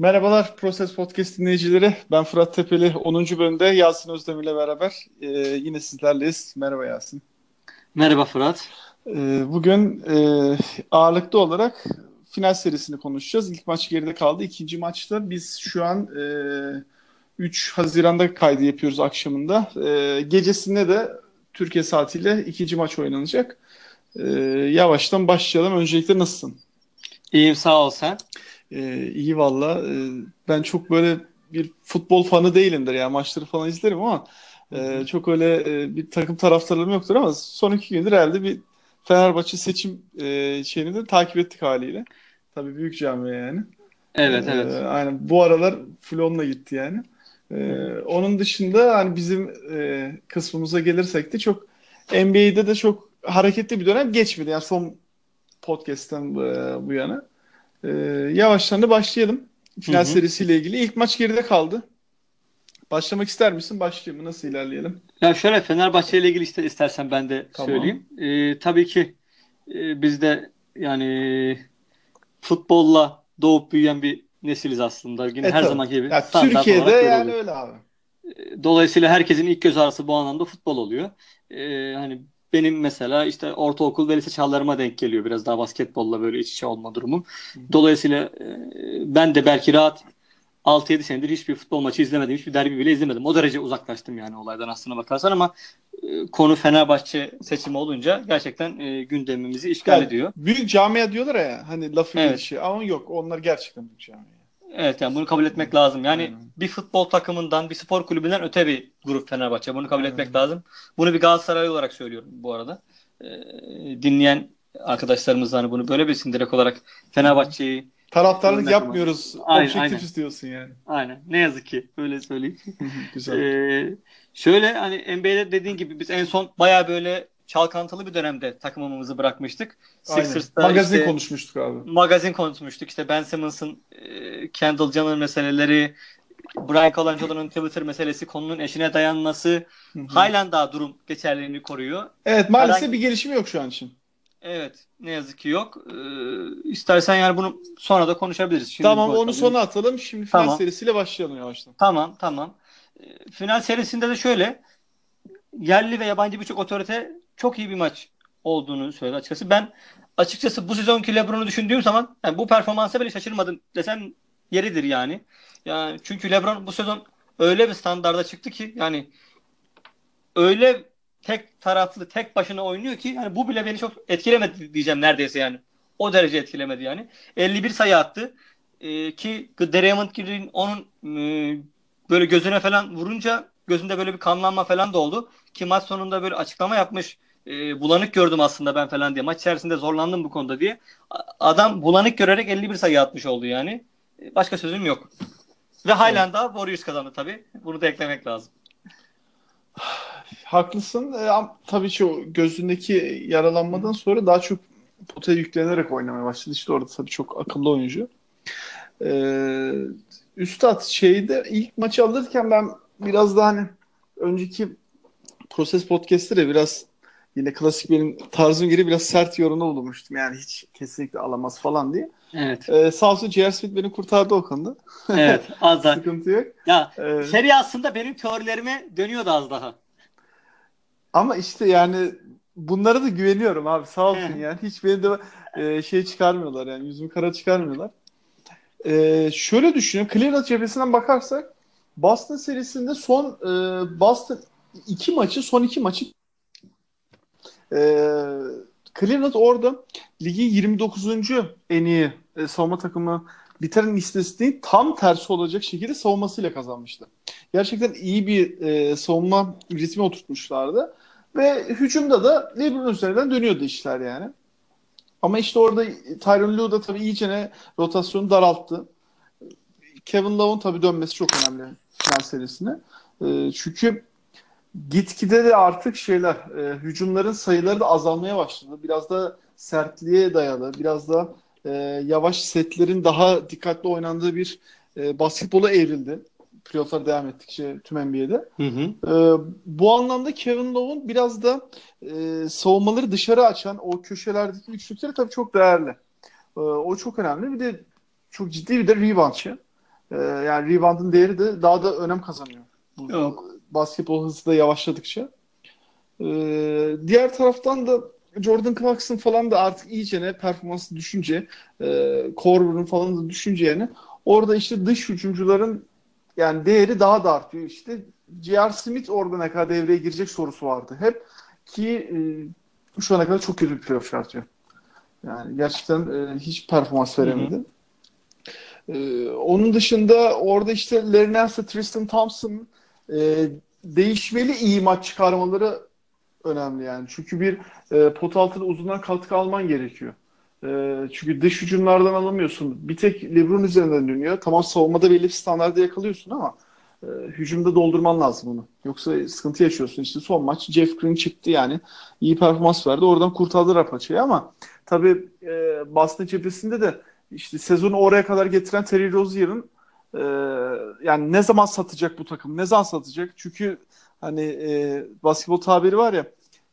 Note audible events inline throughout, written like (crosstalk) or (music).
Merhabalar Proses Podcast dinleyicileri. Ben Fırat Tepeli. 10. bölümde Yasin Özdemir ile beraber e, yine sizlerleyiz. Merhaba Yasin. Merhaba Fırat. E, bugün e, ağırlıklı olarak final serisini konuşacağız. İlk maç geride kaldı. İkinci maçta biz şu an e, 3 Haziran'da kaydı yapıyoruz akşamında. E, gecesinde de Türkiye saatiyle ikinci maç oynanacak. E, yavaştan başlayalım. Öncelikle nasılsın? İyiyim sağ ol sen. Ee, iyi valla. Ee, ben çok böyle bir futbol fanı değilimdir. Yani maçları falan izlerim ama e, çok öyle e, bir takım taraftarlarım yoktur ama son iki gündür herhalde bir Fenerbahçe seçim e, şeyini de takip ettik haliyle. Tabii büyük camia yani. Evet Ee, evet. aynen. Bu aralar Flon'la gitti yani. Ee, onun dışında hani bizim e, kısmımıza gelirsek de çok NBA'de de çok hareketli bir dönem geçmedi. Yani son podcast'ten bu, bu yana. Ee, yavaştan da başlayalım. Final Hı hı. serisiyle ilgili. İlk maç geride kaldı. Başlamak ister misin? Başlayayım mı? Nasıl ilerleyelim? Ya şöyle Fenerbahçe ile ilgili işte istersen ben de Tamam. söyleyeyim. Ee, tabii ki e, biz de yani futbolla doğup büyüyen bir nesiliz aslında. Yine E, her tabii. zaman gibi Ya, Türkiye'de yani oluyor. öyle abi. Dolayısıyla herkesin ilk göz ağrısı bu anlamda futbol oluyor. Ee, hani benim mesela işte ortaokul ve lise çağlarıma denk geliyor biraz daha basketbolla böyle iç içe olma durumum. Dolayısıyla e, ben de belki rahat 6-7 senedir hiçbir futbol maçı izlemedim. Hiçbir derbi bile izlemedim. O derece uzaklaştım yani olaydan aslına bakarsan ama e, konu Fenerbahçe seçimi olunca gerçekten e, gündemimizi işgal Yani ediyor. büyük camia diyorlar ya hani lafı Evet. gelişi ama yok onlar gerçekten büyük camia. Evet yani bunu kabul etmek lazım. Yani Aynen. bir futbol takımından, bir spor kulübünden öte bir grup Fenerbahçe. Bunu kabul Aynen. etmek lazım. Bunu bir Galatasaray olarak söylüyorum bu arada. Ee, dinleyen arkadaşlarımız da hani bunu böyle bilsin direkt olarak Fenerbahçe'yi Taraftarlık yapmıyoruz. Aynen, Objektif aynen. istiyorsun yani. aynen ne yazık ki öyle söyleyeyim. (laughs) Güzel. Ee, şöyle hani NBA'de dediğin gibi biz en son baya böyle çalkantılı bir dönemde takımımızı bırakmıştık. Sixers'ta Magazin işte- konuşmuştuk abi. magazin konuşmuştuk. İşte Ben Simmons'ın e, Kendall Jenner meseleleri, Brian Colangelo'nun Twitter meselesi konunun eşine dayanması Hı hı. halen daha durum geçerliliğini koruyor. Evet maalesef Herhangi- bir gelişim yok şu an için. Evet ne yazık ki yok. Ee, istersen yani bunu sonra da konuşabiliriz. Şimdi tamam onu sona atalım. Şimdi final Tamam. serisiyle başlayalım yavaştan. Tamam tamam. Ee, final serisinde de şöyle yerli ve yabancı birçok otorite çok iyi bir maç olduğunu söyledi açıkçası. Ben açıkçası bu sezonki LeBron'u düşündüğüm zaman yani bu performansa bile şaşırmadım desem yeridir yani. Yani çünkü LeBron bu sezon öyle bir standarda çıktı ki yani öyle tek taraflı tek başına oynuyor ki yani bu bile beni çok etkilemedi diyeceğim neredeyse yani. O derece etkilemedi yani. 51 sayı attı. Ee, ki Draymond Green onun e, böyle gözüne falan vurunca gözünde böyle bir kanlanma falan da oldu. Ki maç sonunda böyle açıklama yapmış. E, bulanık gördüm aslında ben falan diye. Maç içerisinde zorlandım bu konuda diye. Adam bulanık görerek 51 sayı atmış oldu yani. E, Başka sözüm yok. Ve halen daha Warriors kazandı tabii. Bunu da eklemek lazım. Haklısın. E, tabii ki o gözündeki yaralanmadan sonra daha çok potaya yüklenerek oynamaya başladı. İşte orada tabii çok akıllı oyuncu. Ee, Üstad şeyde ilk maçı alırken ben biraz daha hani önceki Proses Podcast'te de biraz yine klasik benim tarzım geri biraz sert yorumda bulunmuştum. Yani hiç kesinlikle alamaz falan diye. Evet. Ee, sağ olsun J.R. Smith beni kurtardı o konuda. Evet. (laughs) Az daha. Sıkıntı yok. Ya Ee, seri aslında benim teorilerime dönüyordu az daha. Ama işte yani bunlara da güveniyorum abi sağ olsun yani. Hiç beni de e, şey çıkarmıyorlar yani yüzümü kara çıkarmıyorlar. E, şöyle düşünüyorum. Cleveland cephesinden bakarsak Boston serisinde son e, Boston iki maçı son iki maçı e, Cleveland orada ligin 29. en iyi e, savunma takımı bitiren istatistiğin tam tersi olacak şekilde savunmasıyla kazanmıştı. Gerçekten iyi bir e, savunma ritmi oturtmuşlardı. Ve hücumda da LeBron üzerinden dönüyordu işler yani. Ama işte orada Tyronn Lue da tabii iyice rotasyonu daralttı. Kevin Love'ın tabii dönmesi çok önemli final serisine. E, çünkü gitgide de artık şeyler, e, hücumların sayıları da azalmaya başladı. Biraz da sertliğe dayalı, biraz da e, yavaş setlerin daha dikkatli oynandığı bir e, basketbola evrildi. Playoff'lar devam ettikçe tüm NBA'de. Hı hı. Ee, bu anlamda Kevin Love'un biraz da e, savunmaları dışarı açan o köşelerdeki üçlükleri tabii çok değerli. Ee, o çok önemli. Bir de çok ciddi bir de reboundçı. Ee, yani rebound'ın değeri de daha da önem kazanıyor. Bu Yok. Basketbol hızı da yavaşladıkça. Ee, diğer taraftan da Jordan Clarkson falan da artık iyice ne performansı düşünce e, Korver'ın falan da düşünce yani orada işte dış hücumcuların yani değeri daha da artıyor. İşte J.R. Smith orada ne kadar devreye girecek sorusu vardı. Hep ki e, şu ana kadar çok kötü bir playoff çıkartıyor. Yani gerçekten e, hiç performans veremedi. Hı hı. Ee, onun dışında orada işte Larry Nance, Tristan Thompson e, değişmeli iyi maç çıkarmaları önemli yani. Çünkü bir e, pot altında uzundan katkı alman gerekiyor. E, çünkü dış hücumlardan alamıyorsun. Bir tek LeBron üzerinden dönüyor. Tamam savunmada belli bir standarda yakalıyorsun ama e, hücumda doldurman lazım onu. Yoksa sıkıntı yaşıyorsun. İşte son maç Jeff Green çıktı yani. iyi performans verdi. Oradan kurtardılar paçayı ama tabii e, Boston cephesinde de işte sezonu oraya kadar getiren Terry Rozier'ın e, yani ne zaman satacak bu takım? Ne zaman satacak? Çünkü hani e, basketbol tabiri var ya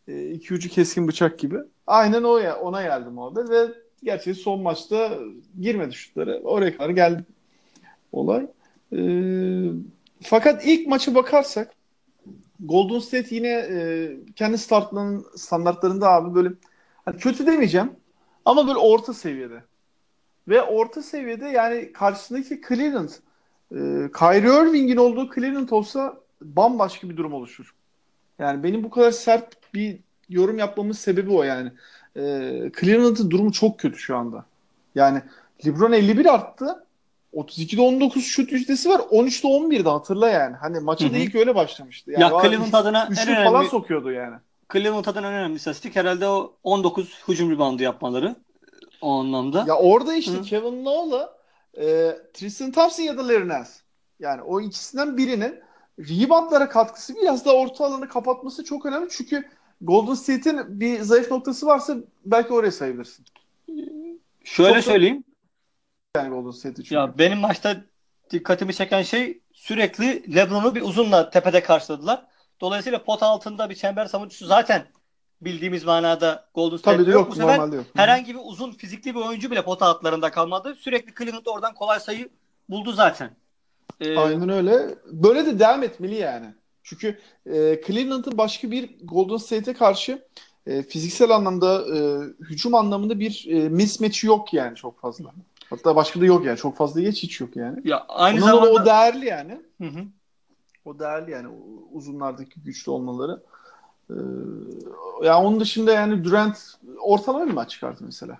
e, iki ucu keskin bıçak gibi. Aynen o ya ona geldi muhabbet ve gerçekten son maçta girmedi şutları. Oraya kadar geldi olay. E, fakat ilk maça bakarsak Golden State yine e, kendi startlarının standartlarında abi böyle hani kötü demeyeceğim ama böyle orta seviyede. Ve orta seviyede yani karşısındaki Cleveland e, Kyrie Irving'in olduğu Cleveland olsa bambaşka bir durum oluşur. Yani benim bu kadar sert bir yorum yapmamın sebebi o yani. E, Cleveland'ın durumu çok kötü şu anda. Yani LeBron 51 arttı. 32'de 19 şut yüzdesi var. 13'te 11'de hatırla yani. Hani maça da ilk öyle başlamıştı. Yani ya Cleveland adına en önemli falan sokuyordu yani. Cleveland adına en önemli istatistik herhalde o 19 hücum ribandı yapmaları o anlamda. Ya orada işte Hı. Kevin Love'la e, Tristan Thompson ya da Larry Nance. Yani o ikisinden birinin reboundlara katkısı biraz da orta alanı kapatması çok önemli. Çünkü Golden State'in bir zayıf noktası varsa belki oraya sayabilirsin. Şöyle çok söyleyeyim. Yani Golden State çünkü. Ya benim maçta dikkatimi çeken şey sürekli LeBron'u bir uzunla tepede karşıladılar. Dolayısıyla pot altında bir çember savunucusu zaten bildiğimiz manada Golden State'de yok. yok. Bu sefer yok. herhangi bir uzun fizikli bir oyuncu bile pot altlarında kalmadı. Sürekli Cleveland oradan kolay sayı buldu zaten. Ee, Aynen öyle. Böyle de devam etmeli yani. Çünkü e, Cleveland'ın başka bir Golden State'e karşı e, fiziksel anlamda e, hücum anlamında bir e, mismatch yok yani çok fazla. Hatta başka da yok yani. Çok fazla geç hiç yok yani. Ya aynı Ondan zamanda o değerli yani. Hı hı. O değerli yani uzunlardaki güçlü olmaları. Ee, ya onun dışında yani Durant ortalama bir maç çıkarttı mesela.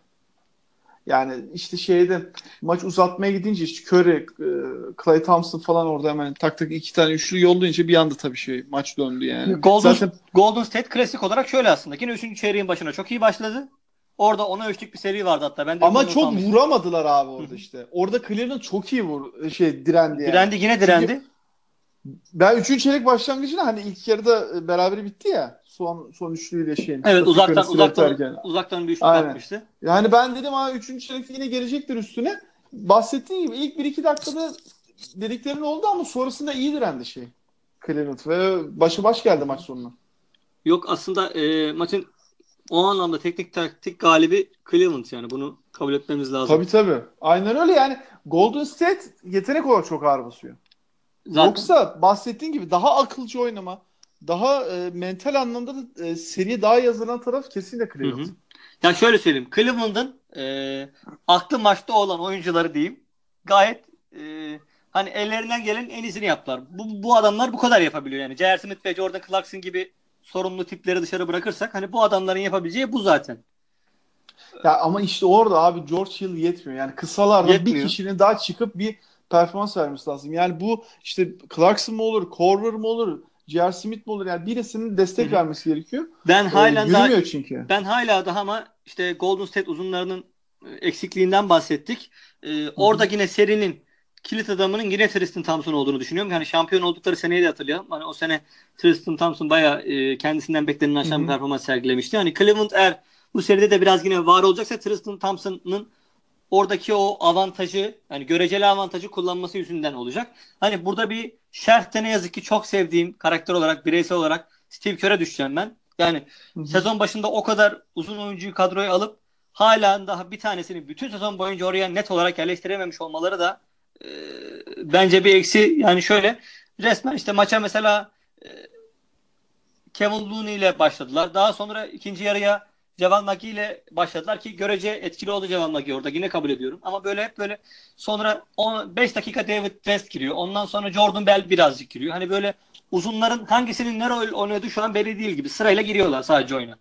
Yani işte şeyde maç uzatmaya gidince işte Curry, e, Clay Thompson falan orada hemen tak tak iki tane üçlü yollayınca bir anda tabii şey maç döndü yani. Golden, Zaten... Golden State klasik olarak şöyle aslında. Yine üçüncü çeyreğin başına çok iyi başladı. Orada ona üçlük bir seri vardı hatta. Ben de Ama çok almıştım. vuramadılar abi orada işte. Orada Cleveland çok iyi vur şey direndi yani. Direndi yine direndi. Çünkü ben üçüncü çeyrek başlangıcında hani ilk yarıda beraber bitti ya son son üçlüyle şeyin. Evet uzaktan uzaktan derken. uzaktan bir üçlük Aynen. atmıştı. Yani ben dedim ha üçüncü çeyrekte yine gelecektir üstüne. Bahsettiğim gibi ilk bir iki dakikada dediklerin oldu ama sonrasında iyi direndi şey. Cleveland ve başı baş geldi maç sonuna. Yok aslında e, maçın o anlamda teknik taktik galibi Cleveland yani bunu kabul etmemiz lazım. Tabii tabii. Aynen öyle yani Golden State yetenek olarak çok ağır basıyor. Zaten... Yoksa bahsettiğin gibi daha akılcı oynama, daha e, mental anlamda da e, seri daha iyi hazırlanan taraf kesinlikle Cleveland. Hı hı. Ya şöyle söyleyeyim. Cleveland'ın e, aklı maçta olan oyuncuları diyeyim. Gayet e, hani ellerinden gelen en iyisini yaptılar. Bu, bu adamlar bu kadar yapabiliyor yani. J.R. Smith ve Jordan Clarkson gibi sorumlu tipleri dışarı bırakırsak hani bu adamların yapabileceği bu zaten. Ya ama işte orada abi George Hill yetmiyor. Yani kısalarda yetmiyor. bir kişinin daha çıkıp bir performans vermesi lazım. Yani bu işte Clarkson mı olur, Korver mı olur, J.R. Smith mi olur? Yani birisinin destek Hı-hı. vermesi gerekiyor. Ben hala ee, daha, çünkü. Ben hala daha ama işte Golden State uzunlarının e, eksikliğinden bahsettik. Ee, orada yine serinin kilit adamının yine Tristan Thompson olduğunu düşünüyorum. Yani şampiyon oldukları seneyi de hatırlayalım. Hani o sene Tristan Thompson bayağı e, kendisinden beklenen aşan bir performans sergilemişti. Hani Cleveland eğer bu seride de biraz yine var olacaksa Tristan Thompson'ın oradaki o avantajı yani göreceli avantajı kullanması yüzünden olacak. Hani burada bir şerhte ne yazık ki çok sevdiğim karakter olarak bireysel olarak Steve Kerr'e düşeceğim ben. Yani Hı-hı. sezon başında o kadar uzun oyuncuyu kadroya alıp hala daha bir tanesini bütün sezon boyunca oraya net olarak yerleştirememiş olmaları da e, bence bir eksi yani şöyle resmen işte maça mesela e, Kevin Looney ile başladılar. Daha sonra ikinci yarıya Cevan Nagi ile başladılar ki görece etkili oldu Cevan Nagi orada. Yine kabul ediyorum. Ama böyle hep böyle sonra 5 dakika David West giriyor. Ondan sonra Jordan Bell birazcık giriyor. Hani böyle uzunların hangisinin ne rol oynadığı şu an belli değil gibi. Sırayla giriyorlar sadece oyuna.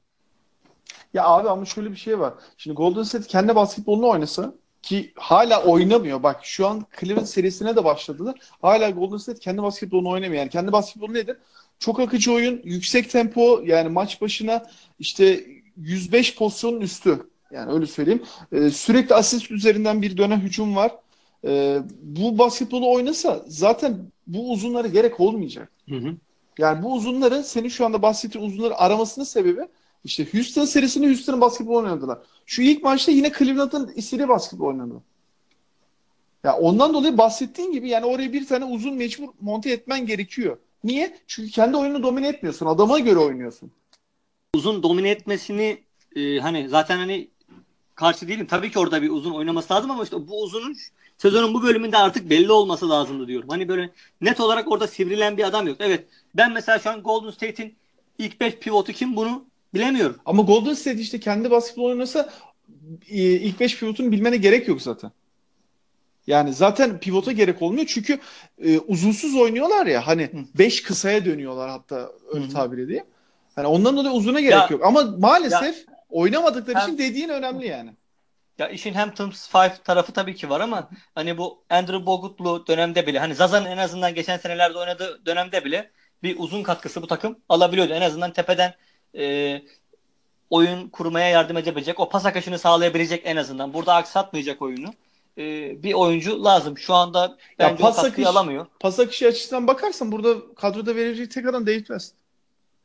Ya abi ama şöyle bir şey var. Şimdi Golden State kendi basketbolunu oynasa ki hala oynamıyor. Bak şu an Cleveland serisine de başladılar. Hala Golden State kendi basketbolunu oynamıyor. Yani kendi basketbolu nedir? Çok akıcı oyun, yüksek tempo yani maç başına işte 105 pozisyonun üstü. Yani öyle söyleyeyim. Ee, sürekli asist üzerinden bir dönem hücum var. Ee, bu basketbolu oynasa zaten bu uzunları gerek olmayacak. Hı hı. Yani bu uzunları senin şu anda bahsettiğin uzunları aramasının sebebi işte Houston serisinde Houston'ın basketbol oynadılar. Şu ilk maçta yine Cleveland'ın istediği basketbol oynadı. Ya ondan dolayı bahsettiğin gibi yani oraya bir tane uzun mecbur monte etmen gerekiyor. Niye? Çünkü kendi oyunu domine etmiyorsun. Adama göre oynuyorsun. Uzun domine etmesini e, hani zaten hani karşı değilim. Tabii ki orada bir uzun oynaması lazım ama işte bu uzunun sezonun bu bölümünde artık belli olması lazımdı diyorum. Hani böyle net olarak orada sivrilen bir adam yok. Evet ben mesela şu an Golden State'in ilk 5 pivotu kim bunu bilemiyorum. Ama Golden State işte kendi basketbol oynasa e, ilk 5 pivotunu bilmene gerek yok zaten. Yani zaten pivota gerek olmuyor çünkü e, uzunsuz oynuyorlar ya hani 5 kısaya dönüyorlar hatta öyle Hı. tabir edeyim. Hani ondan dolayı uzuna gerek ya, yok. Ama maalesef ya, oynamadıkları hem, için dediğin önemli yani. Ya işin Hamptons 5 tarafı tabii ki var ama hani bu Andrew Bogutlu dönemde bile hani Zaza'nın en azından geçen senelerde oynadığı dönemde bile bir uzun katkısı bu takım alabiliyordu. En azından tepeden e, oyun kurmaya yardım edebilecek, o pas akışını sağlayabilecek en azından. Burada aksatmayacak oyunu. E, bir oyuncu lazım. Şu anda bence ya pas o katkıyı akış, alamıyor. Pas akışı açısından bakarsan burada kadroda verecek tek adam David West.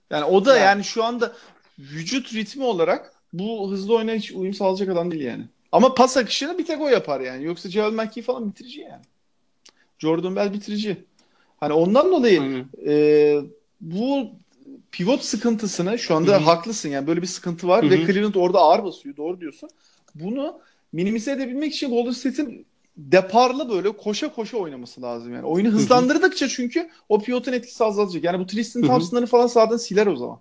Yani o da yani, yani şu anda vücut ritmi olarak bu hızlı oyuna hiç uyum sağlayacak adam değil yani. Ama pas akışını bir tek o yapar yani. Yoksa Javel McKee falan bitirici yani. Jordan Bell bitirici. Hani ondan dolayı e, bu pivot sıkıntısını şu anda Hı-hı. haklısın yani böyle bir sıkıntı var Hı-hı. ve Cleveland orada ağır basıyor doğru diyorsun. Bunu minimize edebilmek için Golden State'in deparlı böyle koşa koşa oynaması lazım yani. Oyunu hızlandırdıkça çünkü o pivotun etkisi azalacak. Yani bu Tristan Thompson'ları falan sağdan siler o zaman.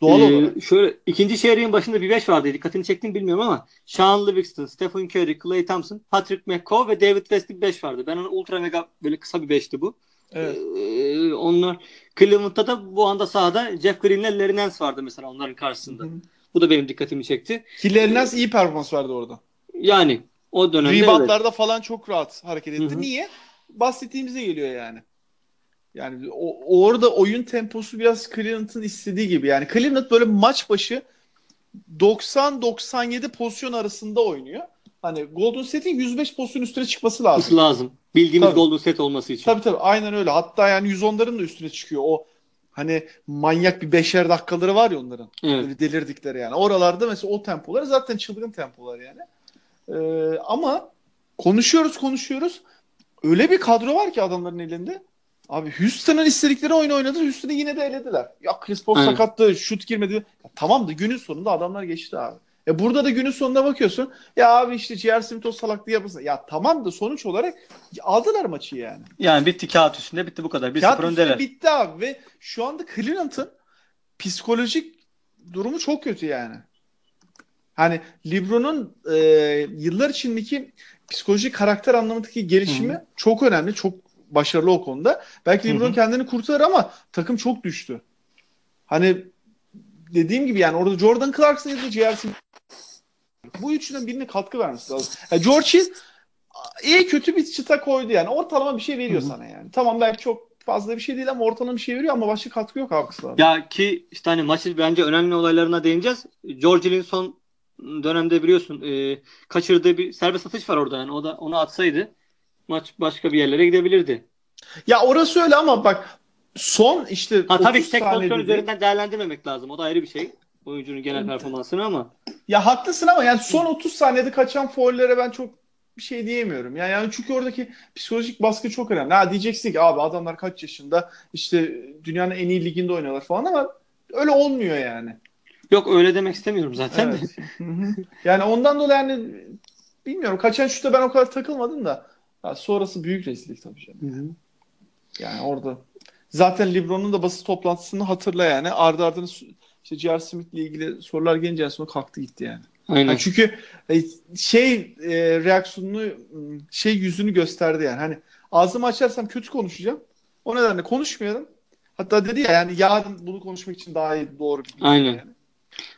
Doğal ee, olarak. Şöyle ikinci çeyreğin başında bir beş vardı. Dikkatini çektim bilmiyorum ama Sean Livingston, Stephen Curry, Clay Thompson, Patrick McCaw ve David West'lik beş vardı. Ben onu ultra mega böyle kısa bir beşti bu. Evet. Ee, onlar Cleveland'da da bu anda sahada Jeff Green'le Larry Nance vardı mesela onların karşısında. Hı-hı. Bu da benim dikkatimi çekti. Ki Larry Nance iyi performans verdi orada. Yani o dönemde Reboundlarda evet. falan çok rahat hareket etti. Hı-hı. Niye? Bahsettiğimize geliyor yani. Yani o, orada oyun temposu biraz Cleveland'ın istediği gibi. Yani Cleveland böyle maç başı 90-97 pozisyon arasında oynuyor. Hani Golden State'in 105 pozisyon üstüne çıkması lazım. Lazım. Bildiğimiz tabii. Golden State olması için. Tabii tabii aynen öyle. Hatta yani 110'ların da üstüne çıkıyor. O hani manyak bir beşer dakikaları var ya onların. Evet. Böyle delirdikleri yani. Oralarda mesela o tempoları zaten çılgın tempolar yani. Ee, ama konuşuyoruz konuşuyoruz. Öyle bir kadro var ki adamların elinde. Abi Houston'ın istedikleri oyunu oynadı. Houston'ı yine de elediler. Ya Chris Paul sakattı, şut girmedi. Ya, tamam da günün sonunda adamlar geçti abi. E burada da günün sonunda bakıyorsun. Ya abi işte J.R. Smith o salaklığı yapmasın. Ya tamam da sonuç olarak aldılar maçı yani. Yani bitti kağıt üstünde bitti bu kadar. Bir kağıt sıfır öndeler. bitti abi ve şu anda Cleveland'ın psikolojik durumu çok kötü yani. Hani LeBron'un e, yıllar içindeki psikolojik karakter anlamındaki gelişimi Hı-hı. çok önemli. Çok başarılı o konuda. Belki Hı-hı. kendini kurtarır ama takım çok düştü. Hani dediğim gibi yani orada Jordan Clarkson ya da J.R. Bu üçünden birine katkı vermesi lazım. Yani George Hill iyi kötü bir çıta koydu yani. Ortalama bir şey veriyor Hı-hı. sana yani. Tamam belki çok fazla bir şey değil ama ortalama bir şey veriyor ama başka katkı yok abi Ya ki işte hani maçı bence önemli olaylarına değineceğiz. George Hill'in son dönemde biliyorsun e, kaçırdığı bir serbest atış var orada yani. O da onu atsaydı maç başka bir yerlere gidebilirdi. Ya orası öyle ama bak son işte ha, tabii tek pozisyon üzerinden değerlendirmemek lazım. O da ayrı bir şey. Oyuncunun genel performansını ama. Ya haklısın ama yani son 30 saniyede kaçan faullere ben çok bir şey diyemiyorum. Yani, yani çünkü oradaki psikolojik baskı çok önemli. Ha diyeceksin ki abi adamlar kaç yaşında işte dünyanın en iyi liginde oynuyorlar falan ama öyle olmuyor yani. Yok öyle demek istemiyorum zaten. Evet. yani ondan dolayı yani bilmiyorum kaçan şuta ben o kadar takılmadım da Ya sonrası büyük rezillik tabii canım. Yani orada zaten LeBron'un da basın toplantısını hatırla yani. Ardı ardına işte J.R. Smith'le ilgili sorular gelince en son kalktı gitti yani. Aynen. Yani çünkü e, şey e, reaksiyonunu şey yüzünü gösterdi yani. Hani ağzımı açarsam kötü konuşacağım. O nedenle konuşmuyorum. Hatta dedi ya yani yarın bunu konuşmak için daha iyi doğru bir Aynen. yani.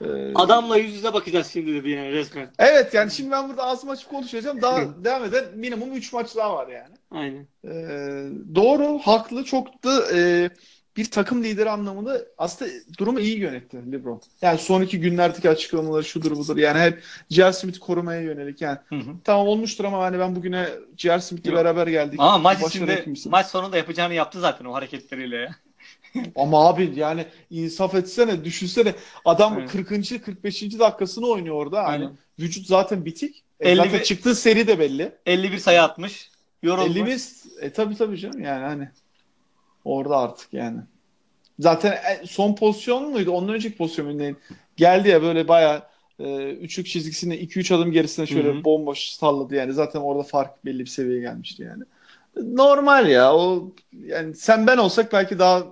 Ee, Adamla yüz yüze bakacağız şimdi dedi yani resmen. Evet yani şimdi ben burada ağzımı açıp konuşacağım. Daha (laughs) devam eden minimum 3 maç daha var yani. Aynen. Ee, doğru, haklı. Çok da e, bir takım lideri anlamında aslında durumu iyi yönetti LeBron. Yani son iki günlerdeki açıklamaları şudur budur. Yani hep J.R. Smith'i korumaya yönelik. Yani Hı hı. tamam olmuştur ama hani ben bugüne J.R. Smith'le beraber geldik. Ama maç içinde maç sonunda yapacağını yaptı zaten o hareketleriyle ya. Ama abi yani insaf etsene, düşünsene. Adam Evet. 40. 45. dakikasını oynuyor orada. Aynen. vücut zaten bitik. E, 50 zaten çıktığı seri de belli. 51 sayı atmış. Yorulmuş. 50 e tabii tabii canım yani hani orada artık yani. Zaten e- son pozisyon muydu? Ondan önceki pozisyon muydu? Geldi ya böyle bayağı e, üçlük çizgisinde 2-3 adım gerisine şöyle Hı hı. bomboş salladı yani. Zaten orada fark belli bir seviyeye gelmişti yani. Normal ya. O yani sen ben olsak belki daha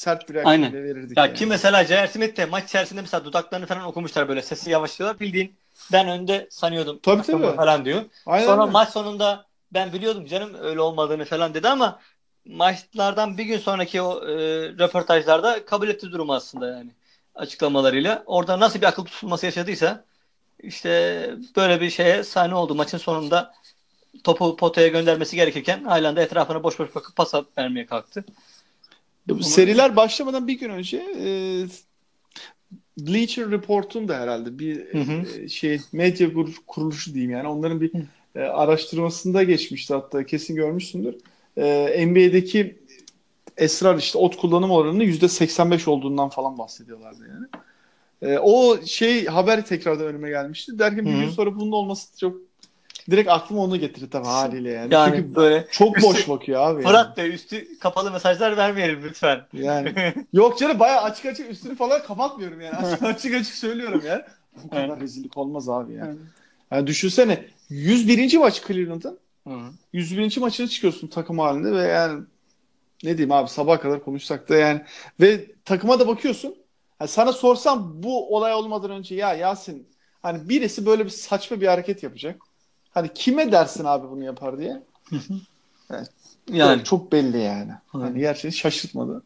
sert bir reaksiyon Aynen. bile verirdik. Ya yani. ki mesela J.R. Smith de maç içerisinde mesela dudaklarını falan okumuşlar böyle sesi yavaşlıyorlar. Bildiğin ben önde sanıyordum. Tabii, tabii. falan diyor. Aynen Sonra öyle. maç sonunda ben biliyordum canım öyle olmadığını falan dedi ama maçlardan bir gün sonraki o e, röportajlarda kabul etti durumu aslında yani açıklamalarıyla. Orada nasıl bir akıl tutulması yaşadıysa işte böyle bir şeye sahne oldu. Maçın sonunda topu potaya göndermesi gerekirken halen de etrafına boş boş bakıp pas vermeye kalktı. Bu Seriler başlamadan bir gün önce e, Bleacher Report'un da herhalde bir Hı hı. e, şey medya kur- kuruluşu diyeyim yani onların bir e, araştırmasında geçmişti hatta kesin görmüşsündür. E, NBA'deki esrar işte ot kullanım oranının %85 olduğundan falan bahsediyorlardı yani. E, o şey haberi tekrardan önüme gelmişti. Derken bir gün sonra bunun olması çok direkt aklıma onu getirdi tabii haliyle yani. Yani Çünkü böyle çok üstü- boş bakıyor abi. yani. Fırat Bey üstü kapalı mesajlar vermeyelim lütfen. Yani (laughs) yok canım bayağı açık açık üstünü falan kapatmıyorum yani. Açık açık, açık söylüyorum ya. Bu kadar Evet. rezillik olmaz abi yani. yani. düşünsene 101. maç Cleveland'ın. Hı. 101. maçına çıkıyorsun takım halinde ve yani ne diyeyim abi sabaha kadar konuşsak da yani ve takıma da bakıyorsun. Yani sana sorsam bu olay olmadan önce ya Yasin hani birisi böyle bir saçma bir hareket yapacak. Hani kime dersin abi bunu yapar diye. Yani Çok belli yani. Aynen. Hani gerçekten şaşırtmadı.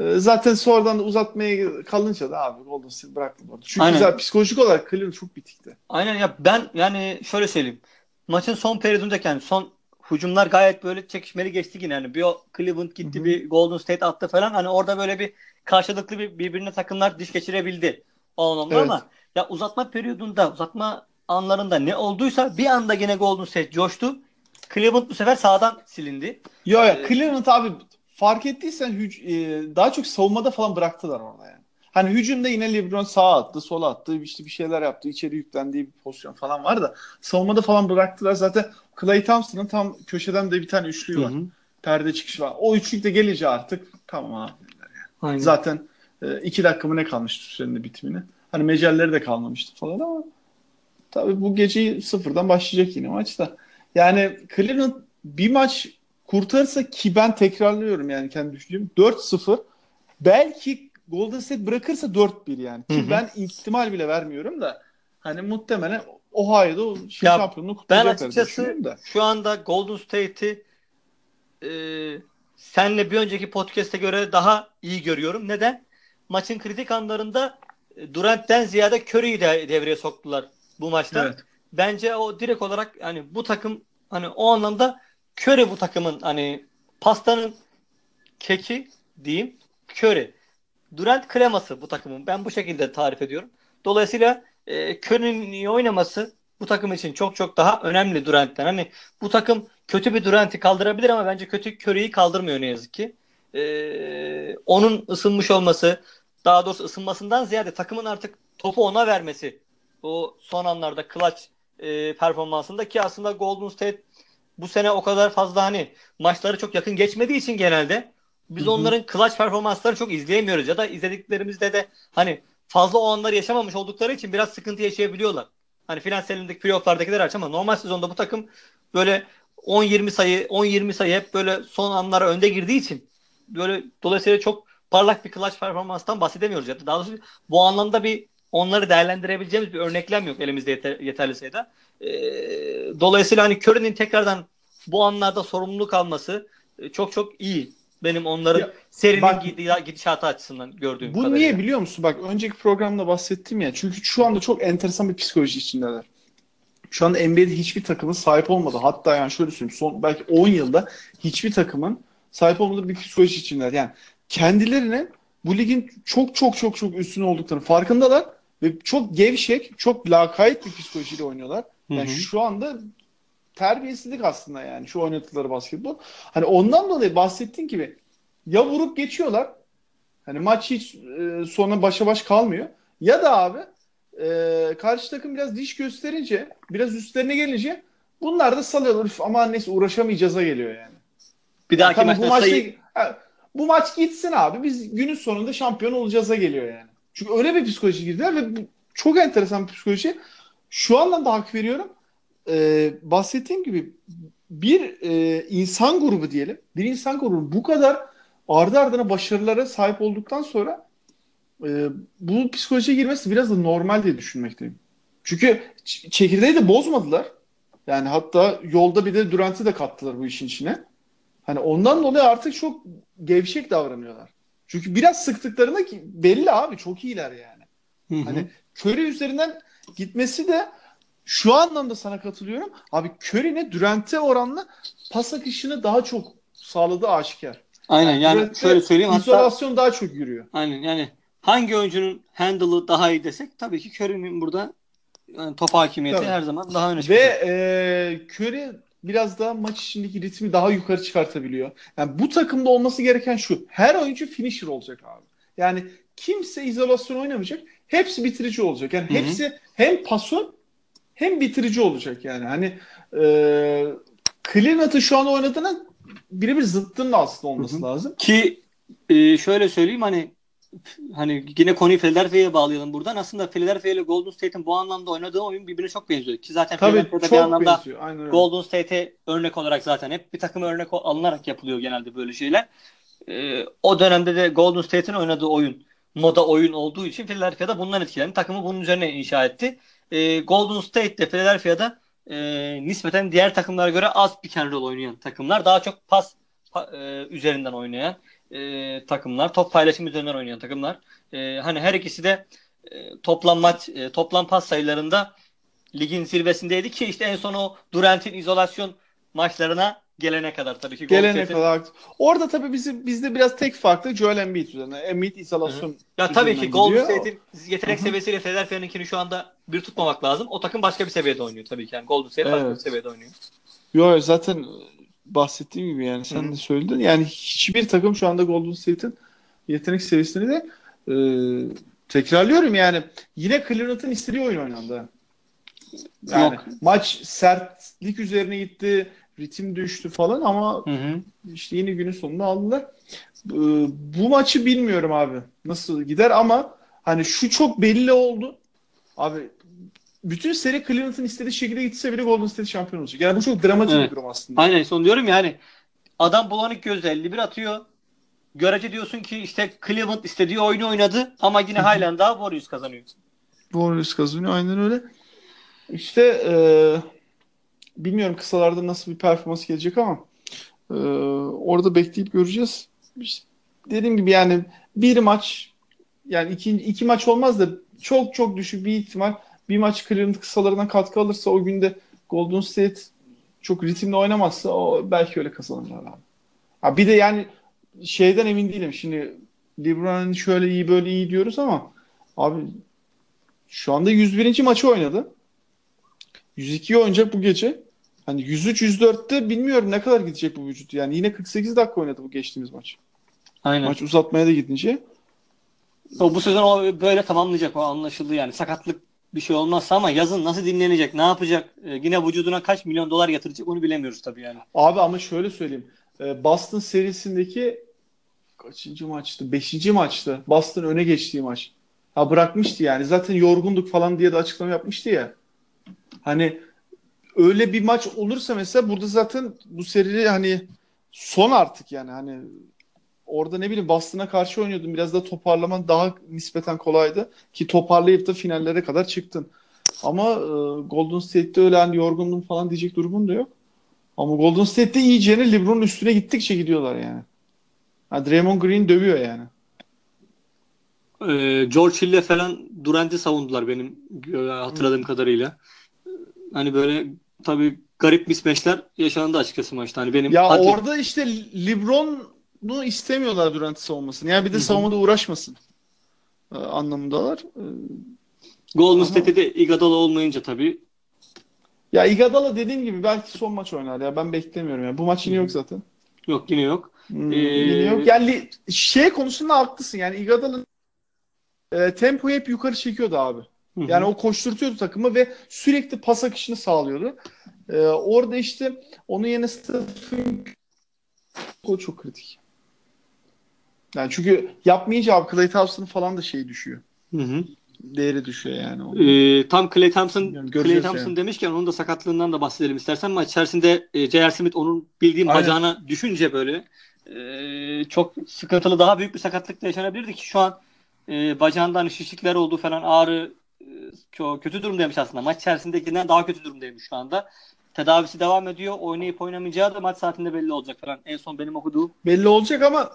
Ee, Zaten sonradan uzatmaya kalınca da abi Golden State arada. Çünkü Aynen. zaten psikolojik olarak Cleveland çok bitikti. aynen ya ben yani şöyle söyleyeyim. Maçın son periyodundayken yani son hücumlar gayet böyle çekişmeli geçti yine. Yani bir o Cleveland gitti Hı hı. bir Golden State attı falan. Hani orada böyle bir karşılıklı bir birbirine takımlar diş geçirebildi. O anlamda Evet. ama ya uzatma periyodunda uzatma anlarında ne olduysa bir anda yine Golden State coştu. Cleveland bu sefer sağdan silindi. Yo ya Ee, Cleveland abi fark ettiysen hüc- e, daha çok savunmada falan bıraktılar orada yani. Hani hücumda yine LeBron sağa attı, sola attı, işte bir şeyler yaptı, içeri yüklendiği bir pozisyon falan var da savunmada falan bıraktılar. Zaten Klay Thompson'ın tam köşeden de bir tane üçlüğü var. Perde çıkışı var. O üçlük de gelince artık tamam abi. Aynen. Zaten e, iki dakika mı ne kalmıştı sürenin bitimine. Hani mecelleri de kalmamıştı falan ama tabii bu geceyi sıfırdan başlayacak yine maçta. Yani Cleveland bir maç kurtarırsa ki ben tekrarlıyorum yani kendi düşüncem 4-0 belki Golden State bırakırsa 4-1 yani. Ki Hı hı. ben ihtimal bile vermiyorum da hani muhtemelen Ohio'da o şey Ya şampiyonluğu Ben kutlayacaklar diye açıkçası da. şu anda Golden State'i e, senle bir önceki podcast'e göre daha iyi görüyorum. Neden? Maçın kritik anlarında e, Durant'ten ziyade Curry'i de devreye soktular bu maçta. Evet. Bence o direkt olarak hani bu takım hani o anlamda Curry bu takımın hani pastanın keki diyeyim Curry. Durant kreması bu takımın. Ben bu şekilde tarif ediyorum. Dolayısıyla e, Curry'nin iyi oynaması bu takım için çok çok daha önemli Durant'ten. Hani bu takım kötü bir Durant'i kaldırabilir ama bence kötü Curry'i kaldırmıyor ne yazık ki. E, onun ısınmış olması, daha doğrusu ısınmasından ziyade takımın artık topu ona vermesi. O son anlarda clutch e, performansında ki aslında Golden State bu sene o kadar fazla hani maçları çok yakın geçmediği için genelde biz Hı hı. onların clutch performanslarını çok izleyemiyoruz ya da izlediklerimizde de hani fazla o anları yaşamamış oldukları için biraz sıkıntı yaşayabiliyorlar. Hani final serindeki playoff'lardakiler aç ama normal sezonda bu takım böyle 10-20 sayı 10-20 sayı hep böyle son anlara önde girdiği için böyle dolayısıyla çok parlak bir clutch performanstan bahsedemiyoruz. Yani daha doğrusu bu anlamda bir onları değerlendirebileceğimiz bir örneklem yok elimizde yeter, yeterli sayıda. E, dolayısıyla hani Curry'nin tekrardan bu anlarda sorumluluk alması e, çok çok iyi. Benim onların ya, serinin bak, gidişatı açısından gördüğüm Bu kadarıyla. niye biliyor musun? Bak önceki programda bahsettim ya. Çünkü şu anda çok enteresan bir psikoloji içindeler. Şu anda NBA'de hiçbir takımın sahip olmadı. Hatta yani şöyle söyleyeyim son belki 10 yılda hiçbir takımın sahip olmadığı bir psikoloji içindeler. Yani kendilerine bu ligin çok çok çok çok üstün olduklarını farkındalar ve çok gevşek, çok lakayt bir psikolojiyle oynuyorlar. Yani hı hı. şu anda terbiyesizlik aslında yani şu oynadıkları basketbol. Hani ondan dolayı bahsettiğin gibi ya vurup geçiyorlar. Hani maç hiç e, sonra başa baş kalmıyor. Ya da abi e, karşı takım biraz diş gösterince, biraz üstlerine gelince bunlar da salıyorlar. Üf, aman neyse uğraşamayacağız'a geliyor yani. Bir dahaki yani, bu maçta sayı... bu maç gitsin abi. Biz günün sonunda şampiyon olacağız'a geliyor yani. Çünkü öyle bir psikoloji girdiler ve çok enteresan bir psikoloji. Şu anlamda hak veriyorum. Ee, bahsettiğim gibi bir e, insan grubu diyelim. Bir insan grubu bu kadar ardı ardına başarılara sahip olduktan sonra e, bu psikolojiye girmesi biraz da normal diye düşünmekteyim. Çünkü çekirdeği de bozmadılar. Yani hatta yolda bir de Durant'i de kattılar bu işin içine. Hani ondan dolayı artık çok gevşek davranıyorlar. Çünkü biraz sıktıklarında ki belli abi çok iyiler yani. Hı hı. Hani Curry üzerinden gitmesi de şu anlamda sana katılıyorum. Abi Curry'ne Durant'e oranla pas akışını daha çok sağladığı aşikar. Aynen yani, yani şöyle söyleyeyim. İzolasyon hatta, daha çok yürüyor. Aynen yani hangi oyuncunun handle'ı daha iyi desek tabii ki Curry'nin burada yani top hakimiyeti tabii. her zaman daha öne çıkıyor. Ve e, Curry biraz daha maç içindeki ritmi daha yukarı çıkartabiliyor. Yani bu takımda olması gereken şu. Her oyuncu finisher olacak abi. Yani kimse izolasyon oynamayacak. Hepsi bitirici olacak. Yani Hı-hı. hepsi hem pasör hem bitirici olacak yani. Hani e, Cleveland'ın şu an oynadığına birebir zıttının aslında olması Hı-hı. lazım. Ki e, şöyle söyleyeyim hani hani yine konuyu Philadelphia'ya bağlayalım buradan. Aslında Philadelphia ile Golden State'in bu anlamda oynadığı oyun birbirine çok benziyor. Ki zaten Tabii, Philadelphia'da bir anlamda Golden State'e örnek olarak zaten hep bir takım örnek alınarak yapılıyor genelde böyle şeyler. Ee, o dönemde de Golden State'in oynadığı oyun moda oyun olduğu için Philadelphia'da bundan etkilendi. Takımı bunun üzerine inşa etti. Ee, Golden State de Philadelphia'da e, nispeten diğer takımlara göre az pick and roll oynayan takımlar. Daha çok pas pa, e, üzerinden oynayan e, takımlar, top paylaşım üzerinden oynayan takımlar. E, hani her ikisi de e, toplam maç, e, toplam pas sayılarında ligin zirvesindeydi ki işte en son o Durant'in izolasyon maçlarına gelene kadar tabii ki. Gelene kadar. Orada tabii bizi bizde biraz tek farklı Joel Embiid üzerine. Embiid izolasyon. Ya tabii ki Golden State'in yetenek seviyesiyle Philadelphia'nınkini şu anda bir tutmamak lazım. O takım başka bir seviyede oynuyor tabii ki. Yani Golden State evet. başka bir seviyede oynuyor. Yok zaten bahsettiğim gibi yani sen Hı-hı. de söyledin. Yani hiçbir takım şu anda Golden State'in yetenek seviyesini de e, tekrarlıyorum yani yine Cleveland'ın istediği oyun oynandı. Yani Yok. maç sertlik üzerine gitti, ritim düştü falan ama hı hı. işte yine günün sonunda aldılar. E, bu maçı bilmiyorum abi nasıl gider ama hani şu çok belli oldu. Abi bütün seri Cleveland'ın istediği şekilde gitse bile Golden State şampiyon olacak. Yani bu çok dramatik evet. bir durum aslında. Aynen son diyorum yani adam bulanık gözle 51 atıyor. Görece diyorsun ki işte Cleveland istediği oyunu oynadı ama yine halen daha Warriors kazanıyor. Warriors kazanıyor aynen öyle. İşte e, bilmiyorum kısalarda nasıl bir performans gelecek ama e, orada bekleyip göreceğiz. İşte dediğim gibi yani bir maç yani iki, iki maç olmaz da çok çok düşük bir ihtimal bir maç Cleveland kısalarından katkı alırsa o günde Golden State çok ritimli oynamazsa o belki öyle kazanırlar abi. Ha bir de yani şeyden emin değilim. Şimdi LeBron'un şöyle iyi böyle iyi diyoruz ama abi şu anda 101. maçı oynadı. 102 oynayacak bu gece. Hani 103-104'te bilmiyorum ne kadar gidecek bu vücut. Yani yine 48 dakika oynadı bu geçtiğimiz maç. Aynen. Maç uzatmaya da gidince. O bu sezon o böyle tamamlayacak o anlaşıldı yani. Sakatlık bir şey olmazsa ama yazın nasıl dinlenecek, ne yapacak, e, yine vücuduna kaç milyon dolar yatıracak onu bilemiyoruz tabii yani. Abi ama şöyle söyleyeyim. E, Boston serisindeki kaçıncı maçtı? Beşinci maçtı. Boston öne geçtiği maç. Ha bırakmıştı yani. Zaten yorgunduk falan diye de açıklama yapmıştı ya. Hani öyle bir maç olursa mesela burada zaten bu seri hani son artık yani hani orada ne bileyim Boston'a karşı oynuyordun. Biraz da toparlaman daha nispeten kolaydı. Ki toparlayıp da finallere kadar çıktın. Ama e, Golden State'te öyle hani yorgundum falan diyecek durumun da yok. Ama Golden State'te iyicene LeBron'un üstüne gittikçe gidiyorlar yani. Ha, Draymond Green dövüyor yani. Ee, George Hill'le falan Durant'i savundular benim e, hatırladığım kadarıyla. Hani böyle tabii garip mismatchler yaşandı açıkçası maçta. Hani benim Ya hadi- orada işte LeBron'u istemiyorlar Durant'i savunmasını. Yani bir de savunmada uğraşmasın e, anlamındalar. E, Golden State'de de Iguodala olmayınca tabii Ya Iguodala dediğim gibi belki son maç oynar ya. Ben beklemiyorum ya. Bu maç yine yok zaten. yok yine yok. Hmm, Ee, yine yok. Yani şey konusunda haklısın. Yani Iguodala'nın e, tempoyu hep yukarı çekiyordu abi. Yani o koşturtuyordu takımı ve sürekli pas akışını sağlıyordu. Ee, orada işte onun yerine Stephen o çok kritik. Yani çünkü yapmayınca abi Klay Thompson'ın falan da şeyi düşüyor. Hı hı. Değeri düşüyor yani. onun. Ee, tam Clay Thompson, Yani Clay Thompson yani. demişken onun da sakatlığından da bahsedelim istersen. Maç içerisinde e, J.R. Smith onun bildiğim Aynen. bacağına düşünce böyle e, çok sıkıntılı daha büyük bir sakatlık da yaşanabilirdi ki şu an e, bacağından şişlikler olduğu falan ağrı e, çok kötü durumdaymış aslında. Maç içerisindekinden daha kötü durumdaymış şu anda. Tedavisi devam ediyor. Oynayıp oynamayacağı da maç saatinde belli olacak falan. En son benim okuduğum. Belli olacak ama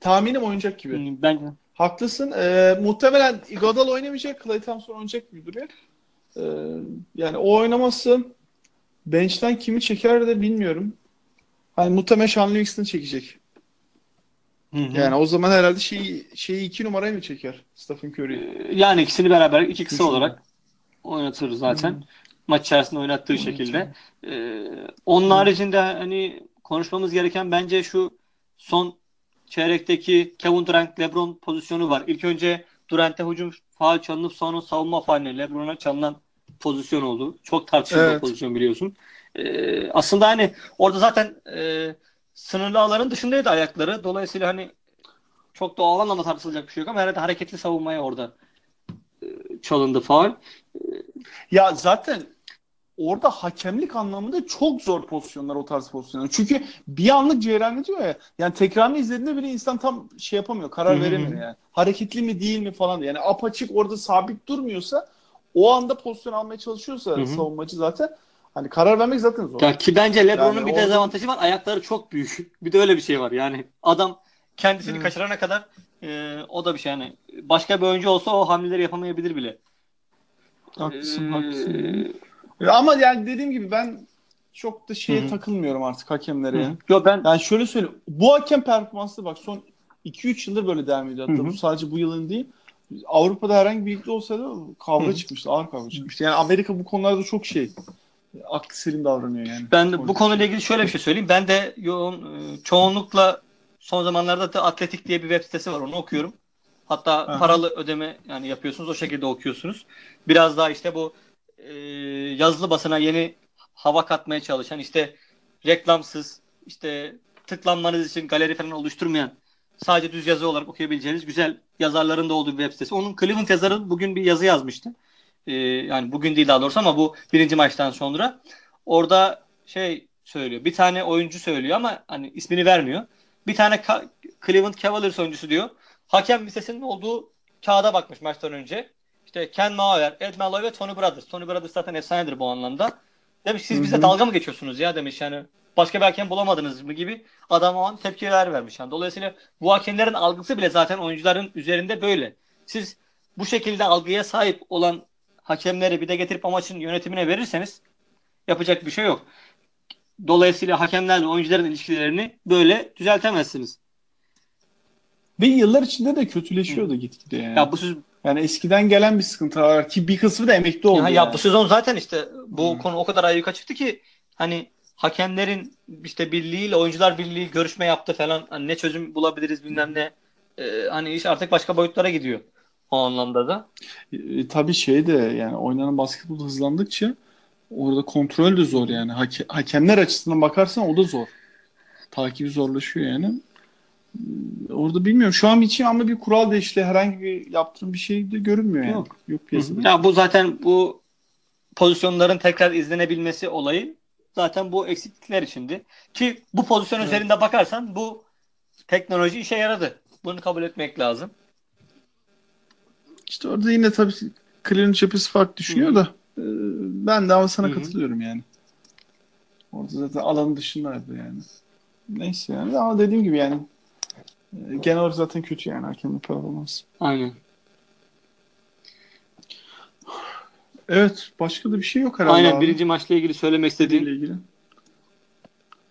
tahminim oynayacak gibi. Hmm, Bence Haklısın. Ee, muhtemelen Iguodala oynamayacak. Klay Thompson oynayacak gibi duruyor. Ee, yani o oynaması bench'ten kimi çeker de bilmiyorum. Hani muhtemelen Sean Livingston çekecek. Yani o zaman herhalde şeyi, şeyi iki numaraya mı çeker? Stephen Curry. Ee, Yani ikisini beraber iki kısa olarak oynatır zaten. Hı. Maç içerisinde oynattığı Oynatır. şekilde. Ee, onun Hı. haricinde hani konuşmamız gereken bence şu son çeyrekteki Kevin Durant LeBron pozisyonu var. İlk önce Durant'e hücum faal çalınıp sonra savunma faaline LeBron'a çalınan pozisyon oldu. Çok tartışıldı o Evet. pozisyon biliyorsun. Ee, aslında hani orada zaten e, sınırlı alanın dışındaydı ayakları. Dolayısıyla hani çok doğal anlamda tartışılacak bir şey yok ama herhalde hareketli savunmaya orada e, çalındı faal. Ya zaten orada hakemlik anlamında çok zor pozisyonlar o tarz pozisyonlar. Çünkü bir anlık cereyan ediyor ya. Yani tekrarını izlediğinde bile insan tam şey yapamıyor. Karar veremiyor yani. Hareketli mi değil mi falan. Yani apaçık orada sabit durmuyorsa o anda pozisyon almaya çalışıyorsa Hı hı. savunmacı zaten hani karar vermek zaten zor. Ya ki bence LeBron'un Yani bir orada- dezavantajı var. Ayakları çok büyük. (laughs) Bir de öyle bir şey var. Yani adam kendisini Hı. kaçırana kadar e, o da bir şey yani. Başka bir oyuncu olsa o hamleleri yapamayabilir bile. Haklısın, Ee, haklısın. Ama yani dediğim gibi ben çok da şeye Hı hı. takılmıyorum artık hakemlere. ya. Yo ben Yani şöyle söyleyeyim. Bu hakem performansı bak son 2-3 yıldır böyle devam ediyor. Hatta Hı hı. bu sadece bu yılın değil. Avrupa'da herhangi bir ligde olsaydı kavga Hı hı. çıkmıştı. Ağır kavga çıkmıştı. Yani Amerika bu konularda çok şey aklı selim davranıyor yani. Ben de bu konuyla ilgili şöyle bir şey söyleyeyim. Ben de yoğun e, çoğunlukla son zamanlarda da Atletik diye bir web sitesi var. Onu okuyorum. Hatta Aha. paralı ödeme yani yapıyorsunuz. O şekilde okuyorsunuz. Biraz daha işte bu e, yazılı basına yeni hava katmaya çalışan işte reklamsız işte tıklanmanız için galeri falan oluşturmayan sadece düz yazı olarak okuyabileceğiniz güzel yazarların da olduğu bir web sitesi. Onun Cleveland yazarı bugün bir yazı yazmıştı. E, yani bugün değil daha doğrusu ama bu birinci maçtan sonra. Orada şey söylüyor. Bir tane oyuncu söylüyor ama hani ismini vermiyor. Bir tane Ka- Cleveland Cavaliers oyuncusu diyor. Hakem listesinin olduğu kağıda bakmış maçtan önce. İşte Ken Mauer, Ed Malloy ve Tony Brothers. Tony Brothers zaten efsanedir bu anlamda. Demiş siz bize dalga mı geçiyorsunuz ya demiş yani. Başka bir hakem bulamadınız mı gibi adam o an tepkiler vermiş. Yani dolayısıyla bu hakemlerin algısı bile zaten oyuncuların üzerinde böyle. Siz bu şekilde algıya sahip olan hakemleri bir de getirip maçın yönetimine verirseniz yapacak bir şey yok. Dolayısıyla hakemlerle oyuncuların ilişkilerini böyle düzeltemezsiniz. Ve yıllar içinde de kötüleşiyordu gitgide yani. Ya bu söz Yani eskiden gelen bir sıkıntı var ki bir kısmı da emekli oldu. ya, ya yani. bu sezon zaten işte bu Hı. konu o kadar ayyuka çıktı ki hani hakemlerin işte birliğiyle oyuncular birliği görüşme yaptı falan hani ne çözüm bulabiliriz bilmem ne Ee, hani iş artık başka boyutlara gidiyor o anlamda da. E, tabii şey de yani oynanan basketbol hızlandıkça orada kontrol de zor yani. Hake- hakemler açısından bakarsan o da zor. Takibi zorlaşıyor yani. Orada bilmiyorum. Şu an için ama bir kural değişti. Herhangi bir yaptığım bir şey de görünmüyor yani. Yok. Yok piyasada. Ya bu zaten bu pozisyonların tekrar izlenebilmesi olayı zaten bu eksiklikler içindi. Ki bu pozisyon Evet. üzerinde bakarsan bu teknoloji işe yaradı. Bunu kabul etmek lazım. İşte orada yine tabii Clear'ın cephesi farklı düşünüyor da e, ben de ama sana Hı hı. katılıyorum yani. Orada zaten alanın dışındaydı yani. Neyse yani ama dediğim gibi yani genel olarak zaten kötü yani hakemin performansı. Aynen. Evet başka da bir şey yok herhalde Aynen abi. birinci maçla ilgili söylemek istediğim. ile ilgili.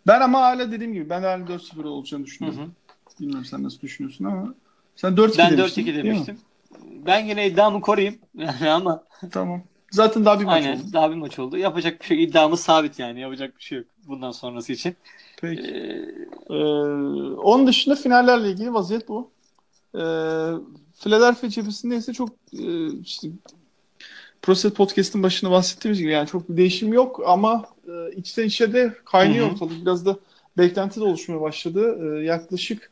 Ben ama hala dediğim gibi ben de hala 4-0 olacağını Hı düşünüyorum. hı. Bilmiyorum sen nasıl düşünüyorsun ama sen 4-2 Ben demiştin, 4-2 değil mi? demiştim. Ben yine iddiamı koruyayım. (laughs) Ama Tamam. Zaten daha bir maç aynen oldu. daha bir maç oldu. Yapacak bir şey. İddiamız sabit yani. Yapacak bir şey yok bundan sonrası için. Peki. Ee, Ee, onun dışında finallerle ilgili vaziyet bu. Ee, Philadelphia cephesinde ise çok e, işte Proset Podcast'ın başında bahsettiğimiz gibi yani çok bir değişim yok ama e, içten içe de kaynıyor ortalık. Biraz da beklenti de oluşmaya başladı. Ee, yaklaşık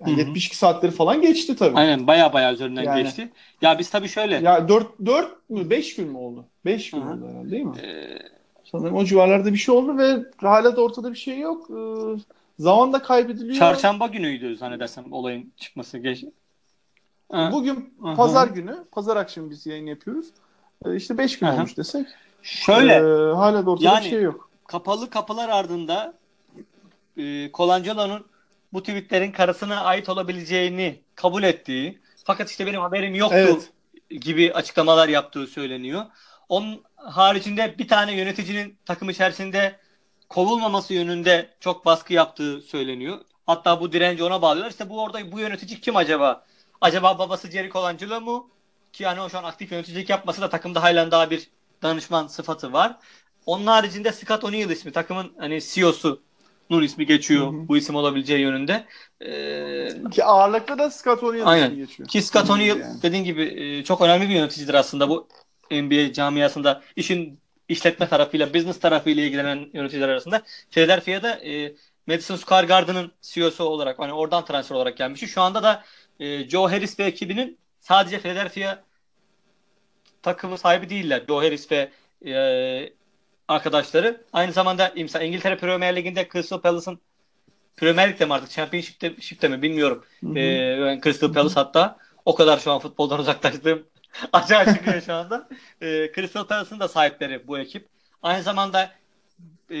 yani Hı hı. 72 saatleri falan geçti tabii. aynen baya baya üzerinden Yani. geçti. Ya biz tabii şöyle. Ya 4 4 mü 5 gün mü oldu? 5 gün Hı hı. oldu herhalde değil mi? e, Sanırım o civarlarda bir şey oldu ve hala da ortada bir şey yok. Ee, zaman da kaybediliyor. çarşamba günüydü zannedersem olayın çıkması. Geç. Bugün Hı hı. pazar günü, pazar akşamı biz yayın yapıyoruz. Ee, işte 5 gün Hı hı. olmuş desek. Şöyle ee, hala da ortada Yani- bir şey yok. kapalı kapılar ardında e, Colangelo'nun bu tweetlerin karısına ait olabileceğini kabul ettiği fakat işte benim haberim yoktu Evet. gibi açıklamalar yaptığı söyleniyor. Onun haricinde bir tane yöneticinin takım içerisinde kovulmaması yönünde çok baskı yaptığı söyleniyor. Hatta bu direnci ona bağlıyorlar. İşte bu orada bu yönetici kim acaba? Acaba babası Jerry Colangelo mu? Ki yani o şu an aktif yöneticilik yapması da takımda halen daha bir danışman sıfatı var. Onun haricinde Scott O'Neill ismi takımın hani CEO'sunun ismi geçiyor Hı hı. bu isim olabileceği yönünde. Ee, Ki ağırlıkta da Aynen. ismi geçiyor. ki Scott O'Neill Yani. dediğin gibi e, çok önemli bir yöneticidir aslında bu NBA camiasında işin işletme tarafıyla, business tarafıyla ilgilenen yöneticiler arasında. Philadelphia'da e, Madison Square Garden'ın CEO'su olarak hani oradan transfer olarak gelmişti. Şu anda da e, Joe Harris ve ekibinin sadece Philadelphia takımı sahibi değiller. Joe Harris ve e, arkadaşları. Aynı zamanda imza İngiltere Premier Ligi'nde Crystal Palace'ın Premier Lig'de mi artık Championship'te Ship'te mi bilmiyorum. Ee, Crystal Palace hatta o kadar şu an futboldan (laughs) uzaklaştığım (laughs) acayip çıkıyor şu anda. Ee, Crystal Palace'ın da sahipleri bu ekip. Aynı zamanda e,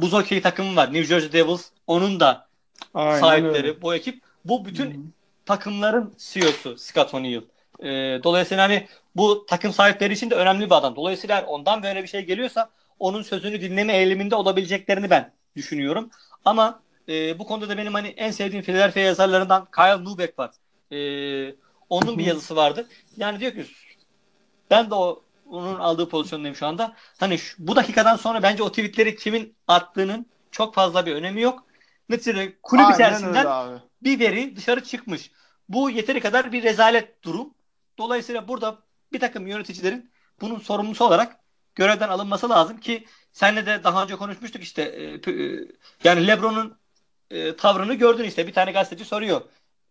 buz hokeyi takımı var. New Jersey Devils. Onun da Aynen sahipleri öyle. bu ekip. Bu bütün Hı hı. takımların CEO'su Scott O'Neill. Ee, dolayısıyla hani bu takım sahipleri için de önemli bir adam. Dolayısıyla ondan böyle bir şey geliyorsa onun sözünü dinleme eğiliminde olabileceklerini ben düşünüyorum. Ama e, bu konuda da benim hani en sevdiğim Philadelphia yazarlarından Kyle Neubeck var. E, onun bir yazısı vardı. Yani diyor ki ben de o onun aldığı pozisyondayım şu anda. Hani şu, bu dakikadan sonra bence o tweetleri kimin attığının çok fazla bir önemi yok. Neticede kulüp Aynen içerisinden bir veri dışarı çıkmış. Bu yeteri kadar bir rezalet durum. Dolayısıyla burada bir takım yöneticilerin bunun sorumlusu olarak görevden alınması lazım ki senle de daha önce konuşmuştuk işte e, e, yani LeBron'un e, tavrını gördün işte bir tane gazeteci soruyor.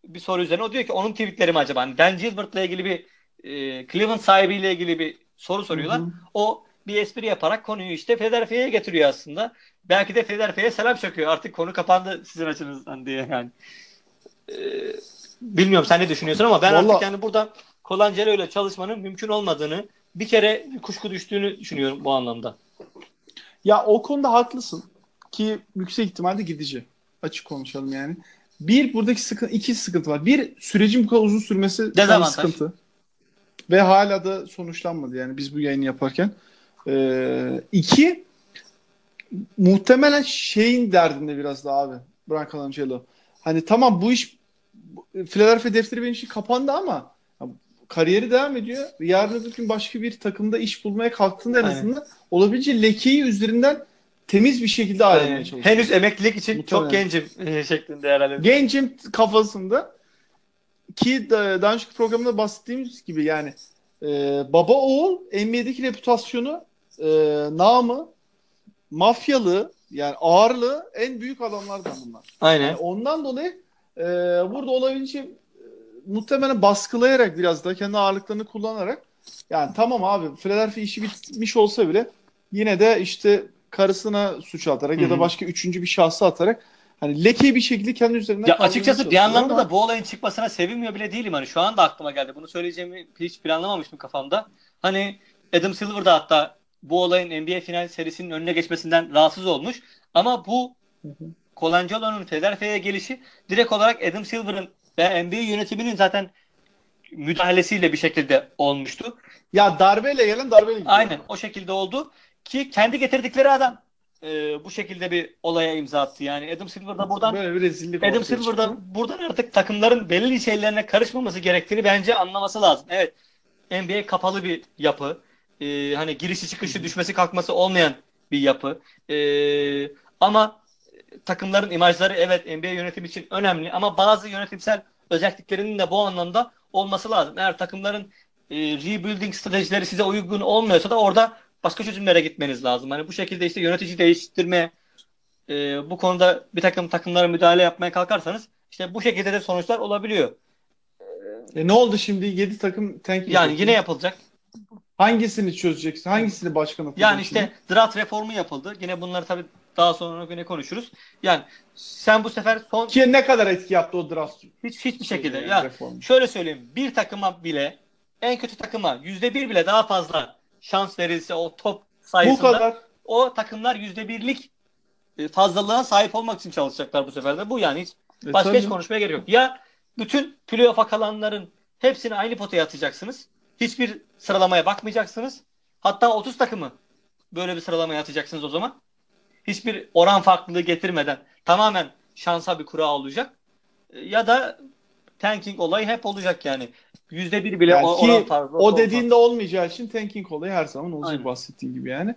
Bir soru üzerine o diyor ki onun tweetleri mi acaba? Hani Ben Gilbert'la ilgili bir e, Cleveland sahibiyle ilgili bir soru soruyorlar. Hı hı. O bir espri yaparak konuyu işte Philadelphia'ya getiriyor aslında. Belki de Philadelphia'ya selam çakıyor. Artık konu kapandı sizin açınızdan diye yani. Ee, bilmiyorum sen ne düşünüyorsun ama ben Vallahi- artık yani burada Colangelo ile çalışmanın mümkün olmadığını bir kere bir kuşku düştüğünü düşünüyorum bu anlamda. Ya o konuda haklısın ki yüksek ihtimalle gidici. Açık konuşalım yani. Bir buradaki sıkıntı, iki sıkıntı var. Bir sürecin bu kadar uzun sürmesi bir sıkıntı. Ve hala da sonuçlanmadı yani biz bu yayını yaparken. Ee, iki muhtemelen şeyin derdinde biraz da abi. Brian Colangelo. Hani tamam bu iş Philadelphia defteri benim için kapandı ama kariyeri devam ediyor. Yarın öbür gün başka bir takımda iş bulmaya kalktığında en Aynen. azından olabileceği lekeyi üzerinden temiz bir şekilde ayrılmaya çalışıyor. henüz emeklilik için Muhtemelen. çok gencim e, şeklinde herhalde. Gencim kafasında ki da- daha önceki programda bahsettiğimiz gibi yani e, baba oğul NBA'deki reputasyonu e, namı mafyalı yani ağırlığı en büyük adamlardan bunlar. Aynen. Yani ondan dolayı e, burada olabileceği e, muhtemelen baskılayarak biraz da kendi ağırlıklarını kullanarak Yani tamam abi Philadelphia işi bitmiş olsa bile yine de işte karısına suç atarak ya Hı da başka üçüncü bir şahsı atarak hani lekeyi bir şekilde kendi üzerinden Ya açıkçası bir anlamda ama- da bu olayın çıkmasına sevinmiyor bile değilim. Hani şu anda aklıma geldi. Bunu söyleyeceğimi hiç planlamamıştım kafamda. Hani Adam Silver da hatta bu olayın NBA final serisinin önüne geçmesinden rahatsız olmuş. Ama bu Colangelo'nun Philadelphia'ya gelişi direkt olarak Adam Silver'ın ve NBA yönetiminin zaten müdahalesiyle bir şekilde olmuştu. ya darbeyle gelen darbeyle gidiyor. Aynen o şekilde oldu ki kendi getirdikleri adam e, bu şekilde bir olaya imza attı. Yani Adam Silver da buradan Böyle bir rezillik Adam Silver da buradan artık takımların belirli şeylerine karışmaması gerektiğini bence anlaması lazım. Evet NBA kapalı bir yapı. Ee, hani girişi çıkışı düşmesi kalkması olmayan bir yapı. Ee, ama takımların imajları evet NBA yönetimi için önemli ama bazı yönetimsel özelliklerinin de bu anlamda olması lazım. Eğer takımların e, rebuilding stratejileri size uygun olmuyorsa da orada başka çözümlere gitmeniz lazım. Hani bu şekilde işte yönetici değiştirme e, bu konuda bir takım takımlara müdahale yapmaya kalkarsanız işte bu şekilde de sonuçlar olabiliyor. E ne oldu şimdi? 7 takım tank Yani yapıyor. yine yapılacak. Hangisini çözeceksin? Hangisini başkan atacaksın? Yani işte draft reformu yapıldı. Yine bunları tabii daha sonra yine konuşuruz. Yani sen bu sefer son Ki ne kadar etki yaptı o draft? hiç hiçbir şekilde yani ya reformu? şöyle söyleyeyim bir takıma bile en kötü takıma yüzde bir bile daha fazla şans verilse o top Bu sayısında kadar. o takımlar yüzde birlik e, fazlalığına sahip olmak için çalışacaklar bu sefer de. Bu yani hiç E, başka tabii. hiç konuşmaya gerek yok. Ya bütün playoff'a kalanların hepsini aynı potaya atacaksınız. Hiçbir sıralamaya bakmayacaksınız. Hatta 30 takımı böyle bir sıralamaya atacaksınız o zaman. Hiçbir oran farklılığı getirmeden tamamen şansa bir kura olacak. E, Ya da tanking olayı hep olacak yani. Yüzde bir bile Yani o, oran fazla. O olmaz. dediğinde olmayacağı için tanking olayı her zaman olacak Aynen. bahsettiğin gibi yani.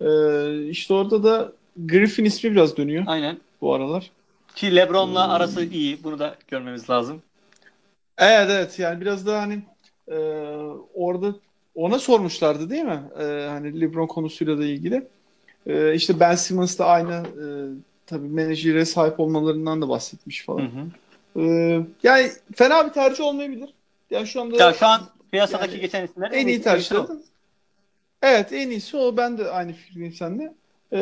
Ee, işte orada da Griffin ismi biraz dönüyor Aynen. bu aralar. Ki LeBron'la Hmm. arası iyi. Bunu da görmemiz lazım. Evet evet yani biraz da hani e, orada ona sormuşlardı değil mi? E, hani LeBron konusuyla da ilgili. E, işte Ben Simmons da aynı e, tabii menajere sahip olmalarından da bahsetmiş falan. Hı hı. E, yani fena bir tercih olmayabilir. Yani şu anda Ya şu an piyasadaki Yani geçen isimler en iyi tercih. Evet en iyisi o. Ben de aynı fikirdeyim seninle. E,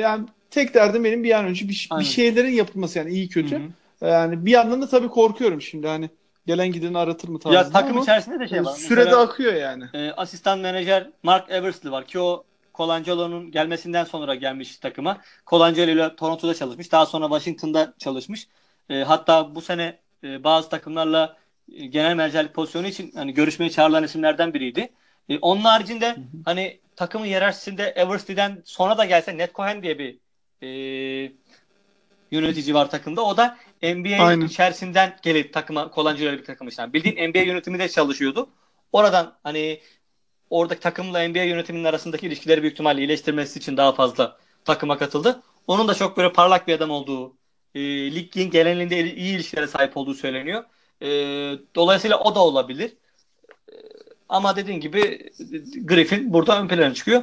yani tek derdim benim bir an önce bir, Aynen. bir şeylerin yapılması yani iyi kötü. Hı hı. Yani bir yandan da tabii korkuyorum şimdi hani gelen gideni aratır mı tarzında Ya takım ama içerisinde de şey var. sürede Mesela, akıyor yani. e, asistan menajer Mark Eversley var ki o Colangelo'nun gelmesinden sonra gelmiş takıma. Colangelo ile Toronto'da çalışmış. Daha sonra Washington'da çalışmış. E, hatta bu sene e, bazı takımlarla e, genel menajerlik pozisyonu için hani görüşmeye çağrılan isimlerden biriydi. E, onun haricinde hani takımın hiyerarşisinde Eversley'den sonra da gelse Ned Cohen diye bir e, yönetici var takımda. O da NBA Aynen. içerisinden gelip takıma Colangelo bir takım işte. Yani bildiğin NBA yönetiminde çalışıyordu. Oradan hani oradaki takımla NBA yönetiminin arasındaki ilişkileri büyük ihtimalle iyileştirmesi için daha fazla takıma katıldı. Onun da çok böyle parlak bir adam olduğu, e, ligin genelinde iyi ilişkilere sahip olduğu söyleniyor. E, dolayısıyla o da olabilir. E, ama dediğin gibi Griffin burada ön plana çıkıyor.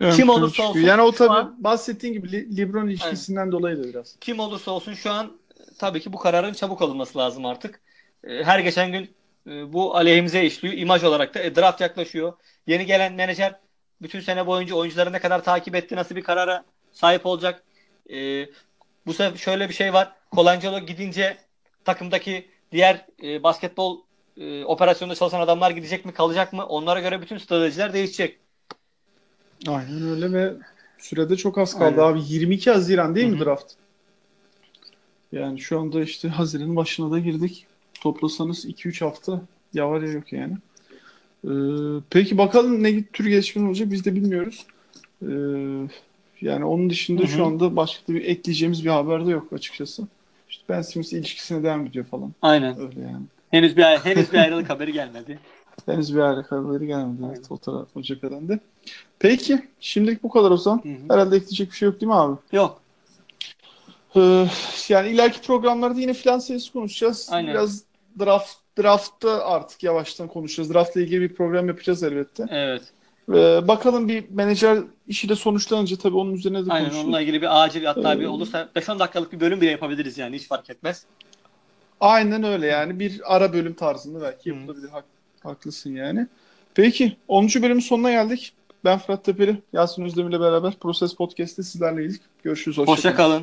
Ön Kim olursa çıkıyor. olsun Yani o tabii an- bahsettiğin gibi Le- LeBron ilişkisinden dolayı da biraz. Kim olursa olsun şu an e, tabii ki bu kararın çabuk alınması lazım artık. E, Her geçen gün e, bu aleyhimize işliyor. İmaj olarak da e, draft yaklaşıyor. Yeni gelen menajer bütün sene boyunca oyuncuları ne kadar takip etti, nasıl bir karara sahip olacak. E, bu sefer şöyle bir şey var. Colangelo gidince takımdaki diğer e, basketbol e, operasyonunda çalışan adamlar gidecek mi, kalacak mı? Onlara göre bütün stratejiler değişecek. Aynen öyle ve sürede çok az kaldı Aynen. abi. 22 Haziran değil Hı mi draft? Yani şu anda işte Haziran'ın başına da girdik. Toplasanız 2-3 hafta ya var ya yok yani. Ee, peki bakalım ne tür gelişmeler olacak biz de bilmiyoruz. Ee, yani onun dışında Hı şu anda başka bir ekleyeceğimiz bir haber de yok açıkçası. İşte Ben Simmons ilişkisine devam ediyor falan. Aynen. Öyle yani. Henüz bir henüz bir ayrılık haberi gelmedi. (laughs) Henüz bir ayrı haberi gelmedi. Evet, o taraf o cepheden de. Peki şimdilik bu kadar o zaman. Hı hı. Herhalde ekleyecek bir şey yok değil mi abi? Yok. Ee, yani ileriki programlarda yine filan serisi konuşacağız. Aynen. Biraz draft draftta artık yavaştan konuşacağız. Draftla ilgili bir program yapacağız elbette. Evet. Ee, bakalım bir menajer işi de sonuçlanınca tabii onun üzerine de Aynen konuşuruz. onunla ilgili bir acil hatta bir Ee, olursa 5-10 dakikalık bir bölüm bile yapabiliriz yani hiç fark etmez. Aynen öyle yani bir ara bölüm tarzında belki yapılabilir. Hak- haklısın yani. Peki 10. bölümün sonuna geldik. Ben Fırat Tepeli, Yasin Özdemir'le beraber Proses Podcast'te sizlerleydik. Görüşürüz. Hoşça kalın.